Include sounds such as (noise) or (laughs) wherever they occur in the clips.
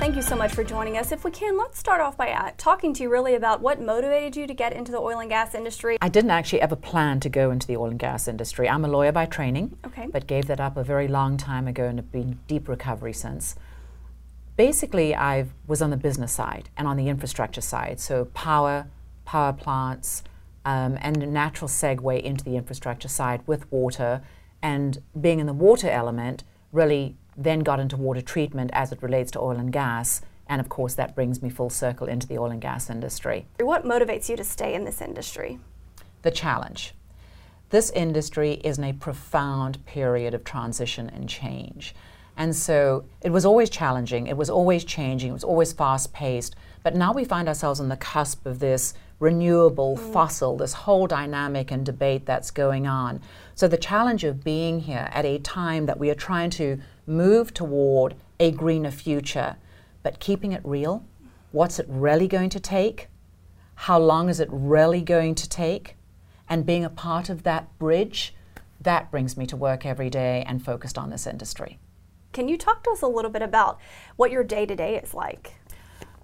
Thank you so much for joining us. If we can, let's start off by uh, talking to you really about what motivated you to get into the oil and gas industry. I didn't actually ever plan to go into the oil and gas industry. I'm a lawyer by training, Okay. but gave that up a very long time ago and have been in deep recovery since. Basically, I was on the business side and on the infrastructure side, so power, power plants, um, and a natural segue into the infrastructure side with water. And being in the water element, really then got into water treatment as it relates to oil and gas. And of course, that brings me full circle into the oil and gas industry. What motivates you to stay in this industry? the challenge. This industry is in a profound period of transition and change. And so it was always challenging, it was always changing, it was always fast paced. But now we find ourselves on the cusp of this renewable mm. fossil, this whole dynamic and debate that's going on. So the challenge of being here at a time that we are trying to move toward a greener future, but keeping it real. What's it really going to take? how long is it really going to take? And being a part of that bridge, that brings me to work every day and focused on this industry. Can you talk to us a little bit about what your day to day is like?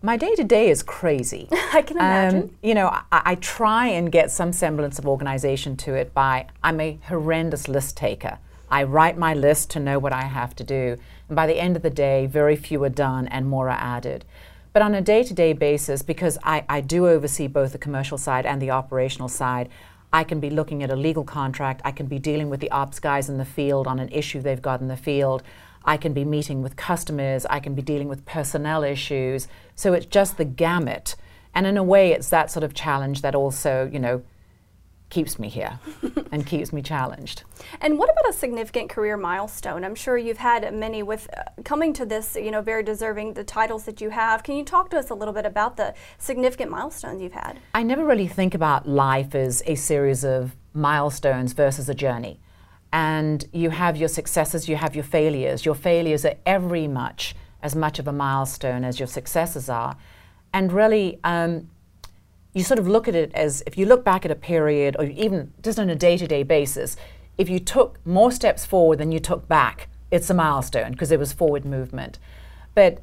My day to day is crazy. (laughs) I can imagine. Um, you know, I, I try and get some semblance of organization to it by I'm a horrendous list taker. I write my list to know what I have to do. And by the end of the day, very few are done and more are added. But on a day to day basis, because I, I do oversee both the commercial side and the operational side, I can be looking at a legal contract, I can be dealing with the ops guys in the field on an issue they've got in the field. I can be meeting with customers, I can be dealing with personnel issues. So it's just the gamut. And in a way, it's that sort of challenge that also, you know, keeps me here (laughs) and keeps me challenged. And what about a significant career milestone? I'm sure you've had many with uh, coming to this, you know, very deserving the titles that you have. Can you talk to us a little bit about the significant milestones you've had? I never really think about life as a series of milestones versus a journey. And you have your successes, you have your failures. Your failures are every much as much of a milestone as your successes are. And really, um, you sort of look at it as if you look back at a period, or even just on a day to day basis, if you took more steps forward than you took back, it's a milestone because there was forward movement. But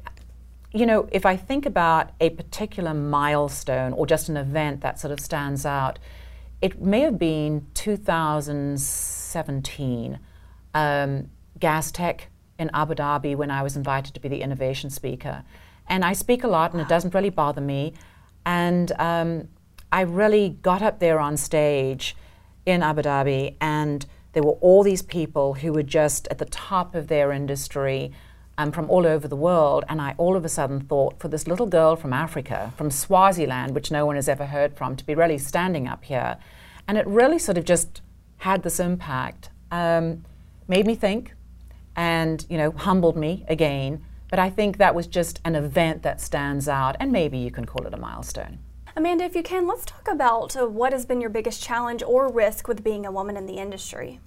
you know, if I think about a particular milestone or just an event that sort of stands out, it may have been 2017, um, Gas Tech in Abu Dhabi when I was invited to be the innovation speaker. And I speak a lot and it doesn't really bother me. And um, I really got up there on stage in Abu Dhabi and there were all these people who were just at the top of their industry um, from all over the world. And I all of a sudden thought, for this little girl from Africa, from Swaziland, which no one has ever heard from, to be really standing up here. And it really sort of just had this impact, um, made me think, and you know, humbled me again. But I think that was just an event that stands out, and maybe you can call it a milestone. Amanda, if you can, let's talk about uh, what has been your biggest challenge or risk with being a woman in the industry.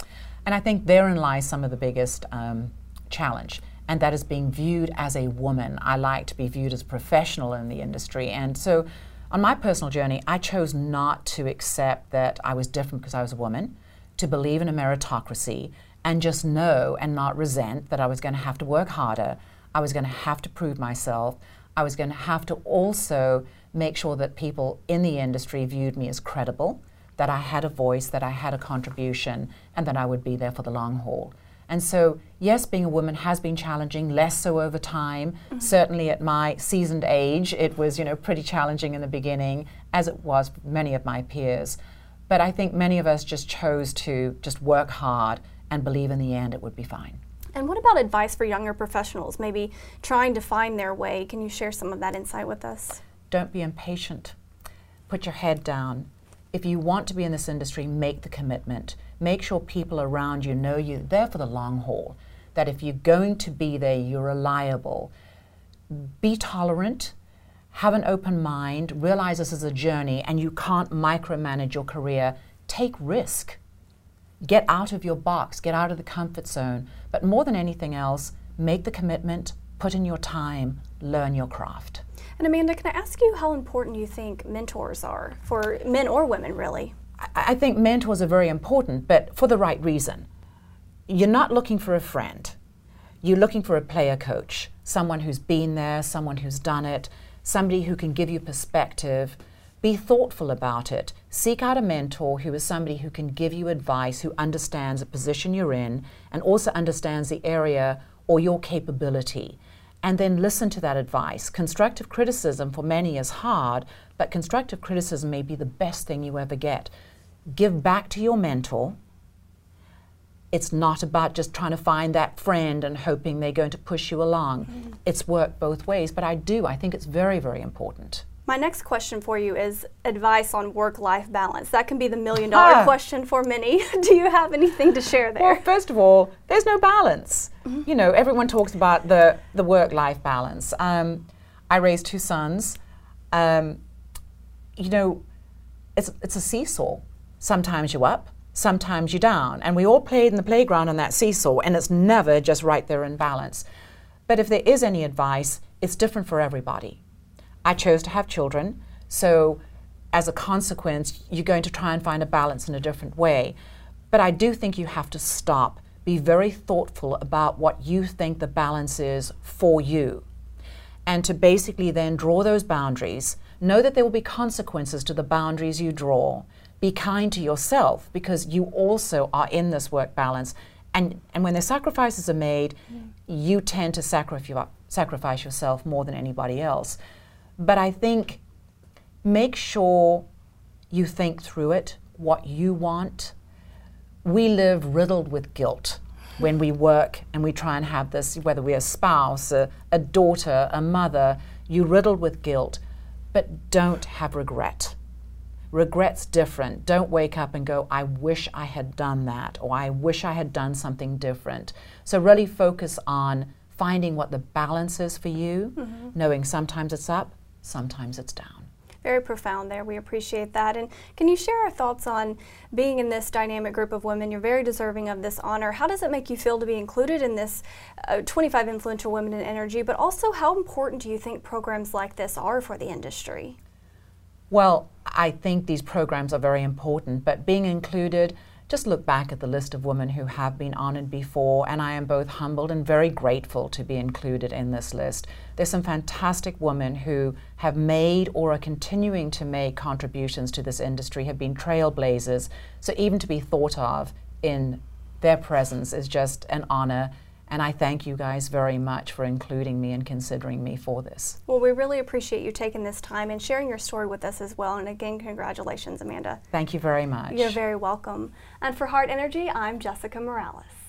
And I think therein lies some of the biggest um, challenge, and that is being viewed as a woman. I like to be viewed as a professional in the industry, and so on my personal journey, I chose not to accept that I was different because I was a woman, to believe in a meritocracy, and just know and not resent that I was going to have to work harder. I was going to have to prove myself. I was going to have to also make sure that people in the industry viewed me as credible, that I had a voice, that I had a contribution, and that I would be there for the long haul. And so, yes, being a woman has been challenging, less so over time. Mm-hmm. Certainly at my seasoned age, it was, you know, pretty challenging in the beginning, as it was for many of my peers. But I think many of us just chose to just work hard and believe in the end it would be fine. And what about advice for younger professionals, maybe trying to find their way? Can you share some of that insight with us? Don't be impatient. Put your head down. If you want to be in this industry, make the commitment. Make sure people around you know you're there for the long haul. That if you're going to be there, you're reliable. Be tolerant. Have an open mind. Realize this is a journey and you can't micromanage your career. Take risk. Get out of your box, get out of the comfort zone. But more than anything else, make the commitment, put in your time, learn your craft. And Amanda, can I ask you how important you think mentors are for men or women, really? I I think mentors are very important, but for the right reason. You're not looking for a friend. you're looking for a player coach, someone who's been there, someone who's done it, somebody who can give you perspective. Be thoughtful about it. Seek out a mentor who is somebody who can give you advice, who understands the position you're in, and also understands the area or your capability. And then listen to that advice. Constructive criticism for many is hard, but constructive criticism may be the best thing you ever get. Give back to your mentor it's not about just trying to find that friend and hoping they're going to push you along. Mm. It's worked both ways, but I do. I think it's very, very important. My next question for you is advice on work life balance. That can be the million dollar ah. question for many. (laughs) do you have anything to share there? Well, first of all, there's no balance. Mm-hmm. You know, everyone talks about the, the work life balance. Um, I raised two sons. Um, you know, it's, it's a seesaw. Sometimes you're up, sometimes you're down. And we all played in the playground on that seesaw, and it's never just right there in balance. But if there is any advice, it's different for everybody. I chose to have children, so as a consequence, you're going to try and find a balance in a different way. But I do think you have to stop, be very thoughtful about what you think the balance is for you, and to basically then draw those boundaries. Know that there will be consequences to the boundaries you draw be kind to yourself because you also are in this work balance. And, and when the sacrifices are made, mm. you tend to sacrifice, sacrifice yourself more than anybody else. But I think make sure you think through it, what you want. We live riddled with guilt when we work and we try and have this, whether we're a spouse, a, a daughter, a mother, you riddled with guilt, but don't have regret Regret's different. Don't wake up and go, I wish I had done that, or I wish I had done something different. So, really focus on finding what the balance is for you, mm-hmm. knowing sometimes it's up, sometimes it's down. Very profound there. We appreciate that. And can you share our thoughts on being in this dynamic group of women? You're very deserving of this honor. How does it make you feel to be included in this uh, 25 influential women in energy? But also, how important do you think programs like this are for the industry? Well, I think these programs are very important, but being included, just look back at the list of women who have been honored before, and I am both humbled and very grateful to be included in this list. There's some fantastic women who have made or are continuing to make contributions to this industry, have been trailblazers. So even to be thought of in their presence is just an honor and I thank you guys very much for including me and considering me for this. Well, we really appreciate you taking this time and sharing your story with us as well. And again, congratulations, Amanda. Thank you very much. You're very welcome. And for Hart Energy, I'm Jessica Morales.